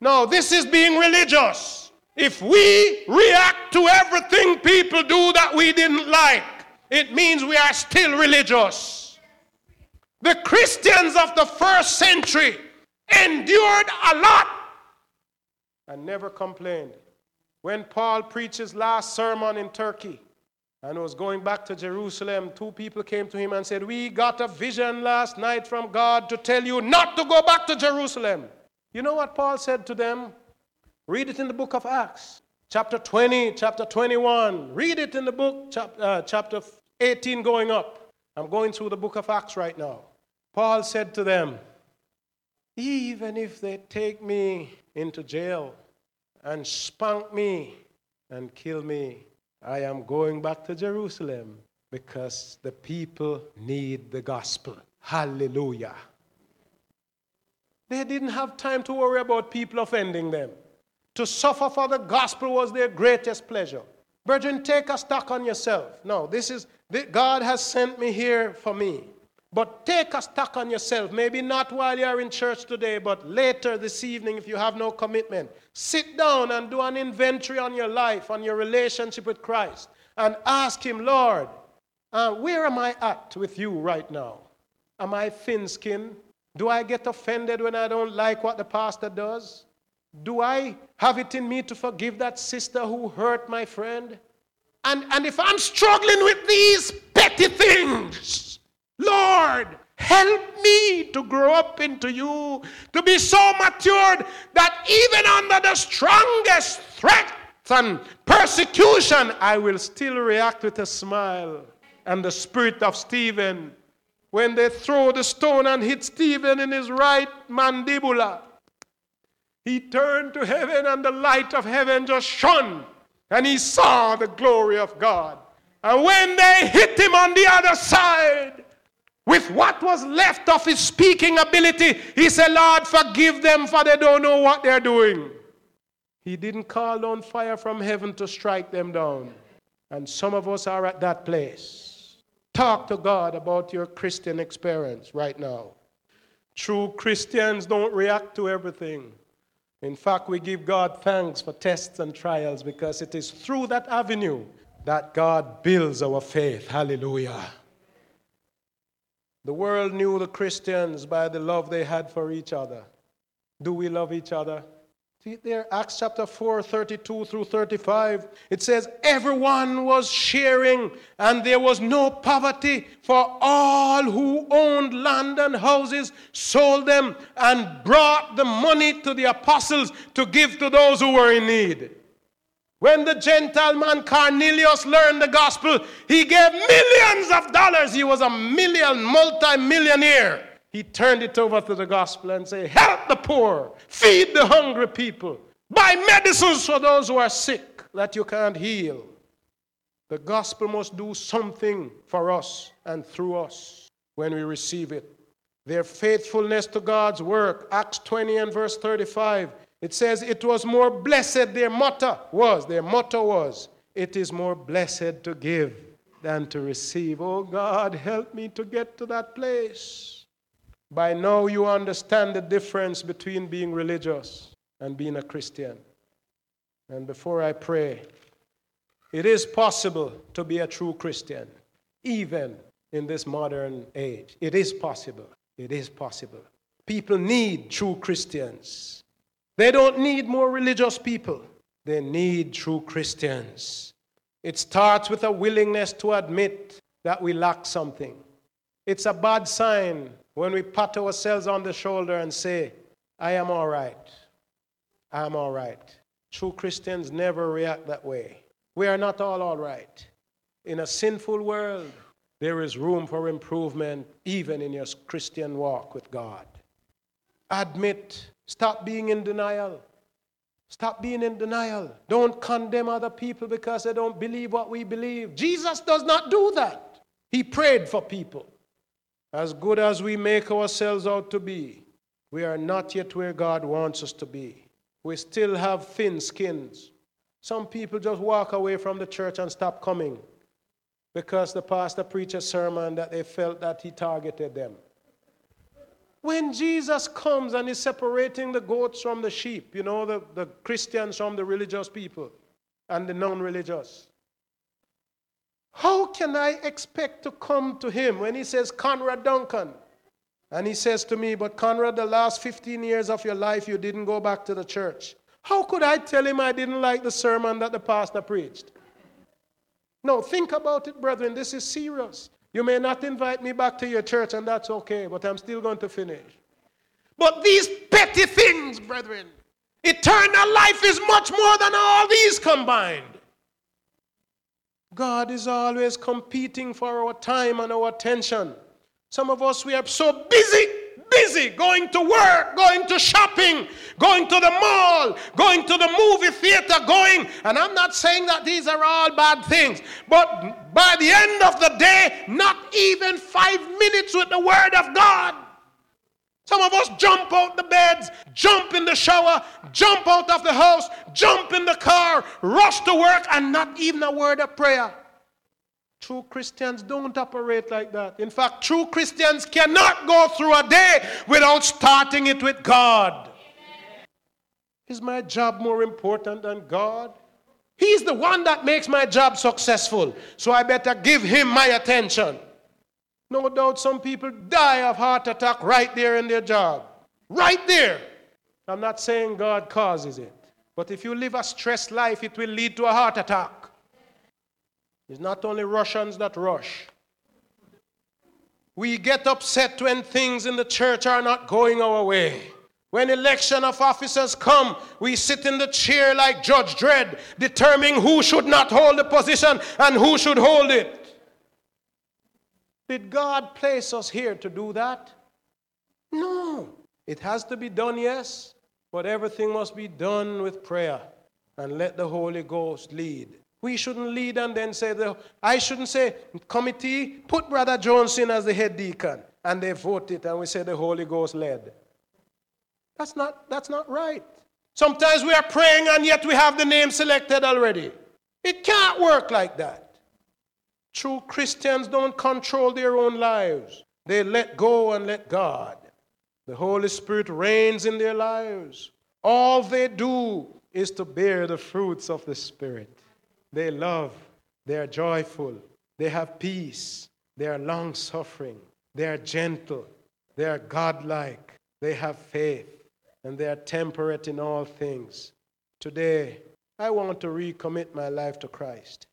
[SPEAKER 2] No, this is being religious. If we react to everything people do that we didn't like, it means we are still religious. The Christians of the first century endured a lot and never complained. When Paul preached his last sermon in Turkey and was going back to Jerusalem, two people came to him and said, We got a vision last night from God to tell you not to go back to Jerusalem. You know what Paul said to them? Read it in the book of Acts, chapter 20, chapter 21. Read it in the book, chap, uh, chapter 18 going up. I'm going through the book of Acts right now. Paul said to them, Even if they take me into jail and spank me and kill me. I am going back to Jerusalem because the people need the gospel. Hallelujah. They didn't have time to worry about people offending them. To suffer for the gospel was their greatest pleasure. Brethren, take a stock on yourself. No, this is, God has sent me here for me. But take a stock on yourself. Maybe not while you're in church today, but later this evening if you have no commitment. Sit down and do an inventory on your life, on your relationship with Christ, and ask Him, Lord, uh, where am I at with you right now? Am I thin skinned? Do I get offended when I don't like what the pastor does? Do I have it in me to forgive that sister who hurt my friend? And, and if I'm struggling with these petty things, Lord, help me to grow up into you, to be so matured that even under the strongest threats and persecution, I will still react with a smile. And the spirit of Stephen, when they throw the stone and hit Stephen in his right mandibula, he turned to heaven and the light of heaven just shone and he saw the glory of God. And when they hit him on the other side, with what was left of his speaking ability, he said, Lord, forgive them for they don't know what they're doing. He didn't call down fire from heaven to strike them down. And some of us are at that place. Talk to God about your Christian experience right now. True Christians don't react to everything. In fact, we give God thanks for tests and trials because it is through that avenue that God builds our faith. Hallelujah. The world knew the Christians by the love they had for each other. Do we love each other? See there, Acts chapter 4, 32 through 35. It says, Everyone was sharing, and there was no poverty, for all who owned land and houses sold them and brought the money to the apostles to give to those who were in need. When the Gentile man Cornelius learned the gospel, he gave millions of dollars. He was a million, multi millionaire he turned it over to the gospel and said, Help the poor, feed the hungry people, buy medicines for those who are sick that you can't heal. The gospel must do something for us and through us when we receive it. Their faithfulness to God's work, Acts 20 and verse 35, it says, It was more blessed, their motto was, their motto was, It is more blessed to give than to receive. Oh God, help me to get to that place. By now, you understand the difference between being religious and being a Christian. And before I pray, it is possible to be a true Christian, even in this modern age. It is possible. It is possible. People need true Christians. They don't need more religious people, they need true Christians. It starts with a willingness to admit that we lack something. It's a bad sign when we pat ourselves on the shoulder and say, I am all right. I am all right. True Christians never react that way. We are not all all right. In a sinful world, there is room for improvement even in your Christian walk with God. Admit, stop being in denial. Stop being in denial. Don't condemn other people because they don't believe what we believe. Jesus does not do that. He prayed for people. As good as we make ourselves out to be, we are not yet where God wants us to be. We still have thin skins. Some people just walk away from the church and stop coming because the pastor preached a sermon that they felt that he targeted them. When Jesus comes and is separating the goats from the sheep, you know, the, the Christians from the religious people and the non religious, how can I expect to come to him when he says, Conrad Duncan? And he says to me, But Conrad, the last 15 years of your life, you didn't go back to the church. How could I tell him I didn't like the sermon that the pastor preached? No, think about it, brethren. This is serious. You may not invite me back to your church, and that's okay, but I'm still going to finish. But these petty things, brethren, eternal life is much more than all these combined. God is always competing for our time and our attention. Some of us, we are so busy, busy going to work, going to shopping, going to the mall, going to the movie theater, going. And I'm not saying that these are all bad things, but by the end of the day, not even five minutes with the Word of God. Some of us jump out the beds, jump in the shower, jump out of the house, jump in the car, rush to work, and not even a word of prayer. True Christians don't operate like that. In fact, true Christians cannot go through a day without starting it with God. Is my job more important than God? He's the one that makes my job successful, so I better give him my attention. No doubt some people die of heart attack right there in their job. Right there. I'm not saying God causes it. But if you live a stressed life, it will lead to a heart attack. It's not only Russians that rush. We get upset when things in the church are not going our way. When election of officers come, we sit in the chair like Judge Dredd, determining who should not hold the position and who should hold it. Did God place us here to do that? No. It has to be done, yes, but everything must be done with prayer and let the Holy Ghost lead. We shouldn't lead and then say, the, I shouldn't say, committee, put Brother Jones in as the head deacon. And they vote it and we say the Holy Ghost led. That's not, that's not right. Sometimes we are praying and yet we have the name selected already. It can't work like that. True Christians don't control their own lives, they let go and let God. The Holy Spirit reigns in their lives. All they do is to bear the fruits of the Spirit. They love, they are joyful, they have peace, they are long suffering, they are gentle, they are godlike, they have faith, and they are temperate in all things. Today, I want to recommit my life to Christ.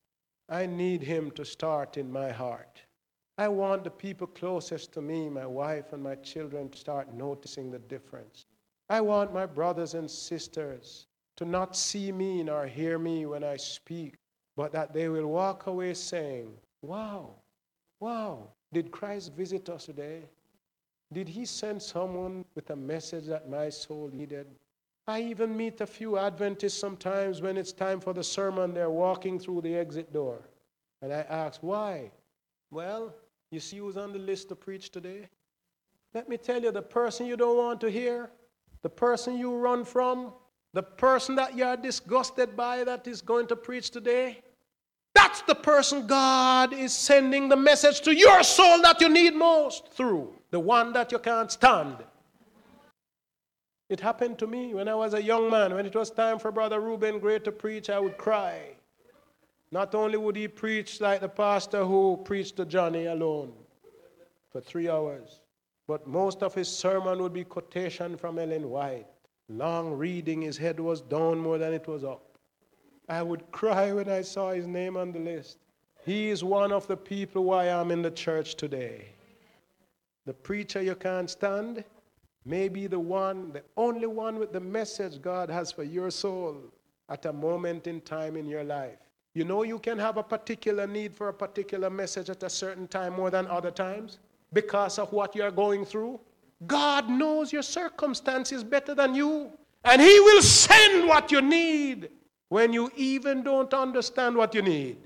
[SPEAKER 2] I need Him to start in my heart. I want the people closest to me, my wife and my children, to start noticing the difference. I want my brothers and sisters to not see me nor hear me when I speak, but that they will walk away saying, Wow, wow, did Christ visit us today? Did he send someone with a message that my soul needed? I even meet a few Adventists sometimes when it's time for the sermon, they're walking through the exit door. And I ask, Why? Well, you see who's on the list to preach today? Let me tell you, the person you don't want to hear, the person you run from, the person that you are disgusted by that is going to preach today, that's the person God is sending the message to your soul that you need most through, the one that you can't stand. It happened to me when I was a young man. When it was time for Brother Reuben Gray to preach, I would cry. Not only would he preach like the pastor who preached to Johnny alone for three hours, but most of his sermon would be quotation from Ellen White long reading, his head was down more than it was up. I would cry when I saw his name on the list. He is one of the people why I'm in the church today. The preacher you can't stand may be the one, the only one with the message God has for your soul at a moment in time in your life. You know, you can have a particular need for a particular message at a certain time more than other times because of what you're going through. God knows your circumstances better than you. And He will send what you need when you even don't understand what you need.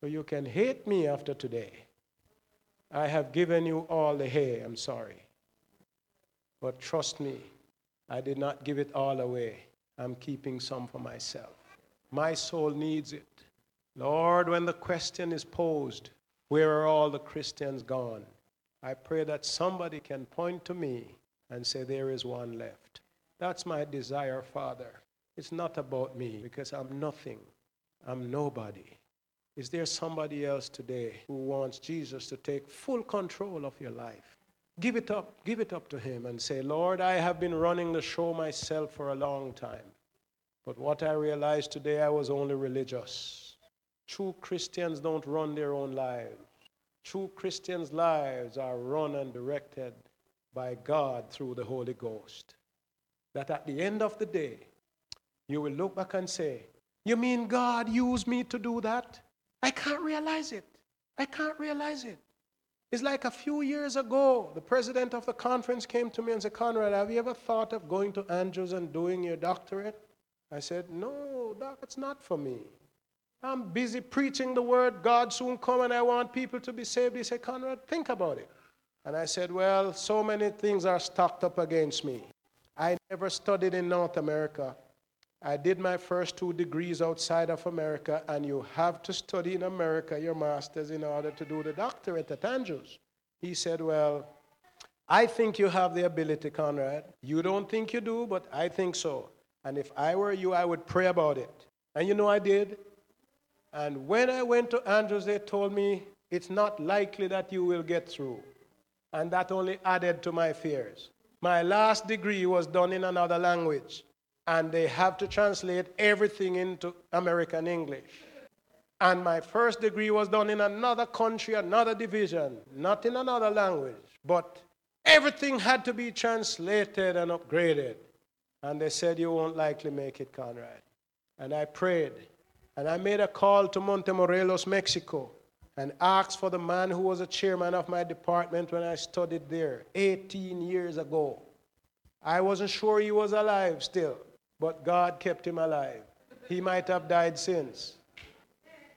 [SPEAKER 2] So you can hate me after today. I have given you all the hay, I'm sorry. But trust me, I did not give it all away. I'm keeping some for myself. My soul needs it. Lord, when the question is posed, where are all the Christians gone? I pray that somebody can point to me and say, There is one left. That's my desire, Father. It's not about me because I'm nothing, I'm nobody. Is there somebody else today who wants Jesus to take full control of your life? Give it up, give it up to Him and say, Lord, I have been running the show myself for a long time. But what I realized today, I was only religious. True Christians don't run their own lives. True Christians' lives are run and directed by God through the Holy Ghost. That at the end of the day, you will look back and say, You mean God used me to do that? I can't realize it. I can't realize it. It's like a few years ago, the president of the conference came to me and said, Conrad, have you ever thought of going to Andrews and doing your doctorate? I said, No, doc, it's not for me. I'm busy preaching the word. God soon come and I want people to be saved. He said, Conrad, think about it. And I said, Well, so many things are stacked up against me. I never studied in North America. I did my first two degrees outside of America, and you have to study in America your master's in order to do the doctorate at Andrews. He said, Well, I think you have the ability, Conrad. You don't think you do, but I think so. And if I were you, I would pray about it. And you know I did? And when I went to Andrews, they told me it's not likely that you will get through. And that only added to my fears. My last degree was done in another language, and they have to translate everything into American English. And my first degree was done in another country, another division, not in another language, but everything had to be translated and upgraded. And they said, You won't likely make it, Conrad. And I prayed. And I made a call to Montemorelos, Mexico, and asked for the man who was a chairman of my department when I studied there 18 years ago. I wasn't sure he was alive still, but God kept him alive. He might have died since.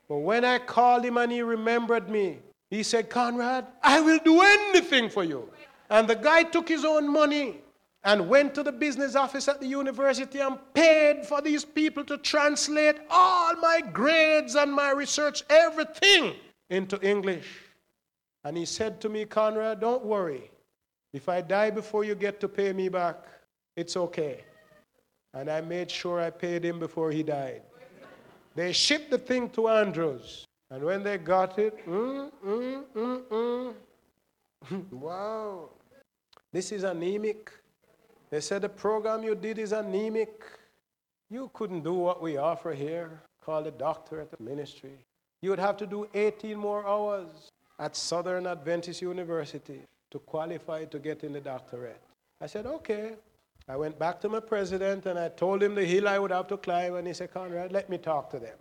[SPEAKER 2] But when I called him and he remembered me, he said, Conrad, I will do anything for you. And the guy took his own money and went to the business office at the university and paid for these people to translate all my grades and my research, everything into English. And he said to me, Conrad, don't worry. If I die before you get to pay me back, it's okay. And I made sure I paid him before he died. They shipped the thing to Andrews. And when they got it, mm, mm, mm, mm. wow. This is anemic. They said the program you did is anemic. You couldn't do what we offer here, call a doctorate the ministry. You would have to do 18 more hours at Southern Adventist University to qualify to get in the doctorate. I said, okay. I went back to my president and I told him the hill I would have to climb, and he said, Conrad, let me talk to them.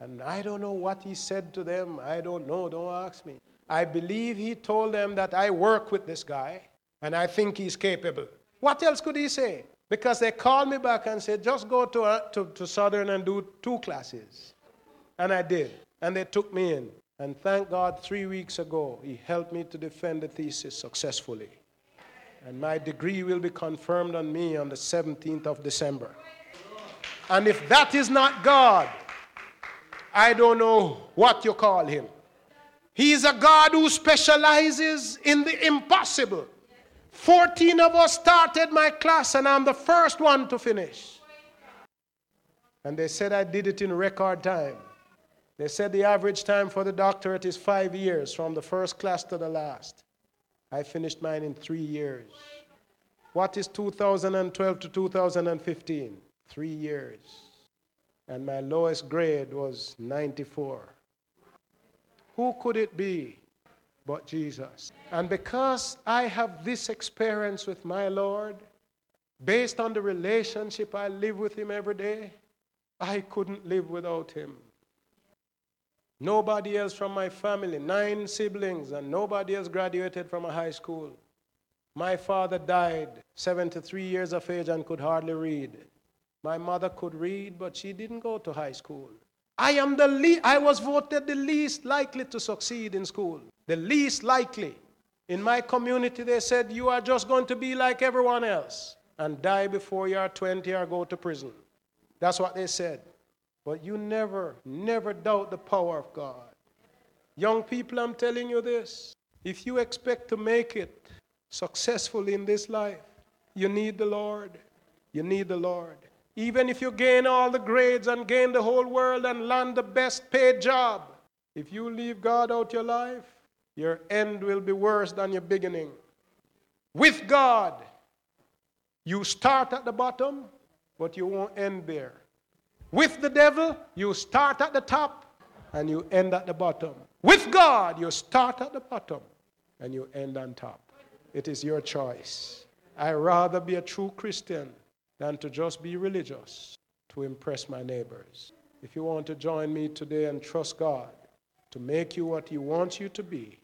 [SPEAKER 2] And I don't know what he said to them. I don't know. Don't ask me. I believe he told them that I work with this guy and I think he's capable. What else could he say? Because they called me back and said, just go to, uh, to, to Southern and do two classes. And I did. And they took me in. And thank God, three weeks ago, he helped me to defend the thesis successfully. And my degree will be confirmed on me on the 17th of December. And if that is not God, I don't know what you call him. He is a God who specializes in the impossible. 14 of us started my class, and I'm the first one to finish. And they said I did it in record time. They said the average time for the doctorate is five years from the first class to the last. I finished mine in three years. What is 2012 to 2015? Three years. And my lowest grade was 94. Who could it be but Jesus? And because I have this experience with my Lord, based on the relationship I live with Him every day, I couldn't live without Him. Nobody else from my family, nine siblings, and nobody else graduated from a high school. My father died 73 years of age and could hardly read. My mother could read, but she didn't go to high school. I am the le- I was voted the least likely to succeed in school. The least likely. In my community, they said, You are just going to be like everyone else and die before you are 20 or go to prison. That's what they said. But you never, never doubt the power of God. Young people, I'm telling you this. If you expect to make it successful in this life, you need the Lord. You need the Lord. Even if you gain all the grades and gain the whole world and land the best paid job, if you leave God out your life, your end will be worse than your beginning. With God, you start at the bottom, but you won't end there. With the devil, you start at the top and you end at the bottom. With God, you start at the bottom and you end on top. It is your choice. I rather be a true Christian than to just be religious to impress my neighbors. If you want to join me today and trust God to make you what He wants you to be,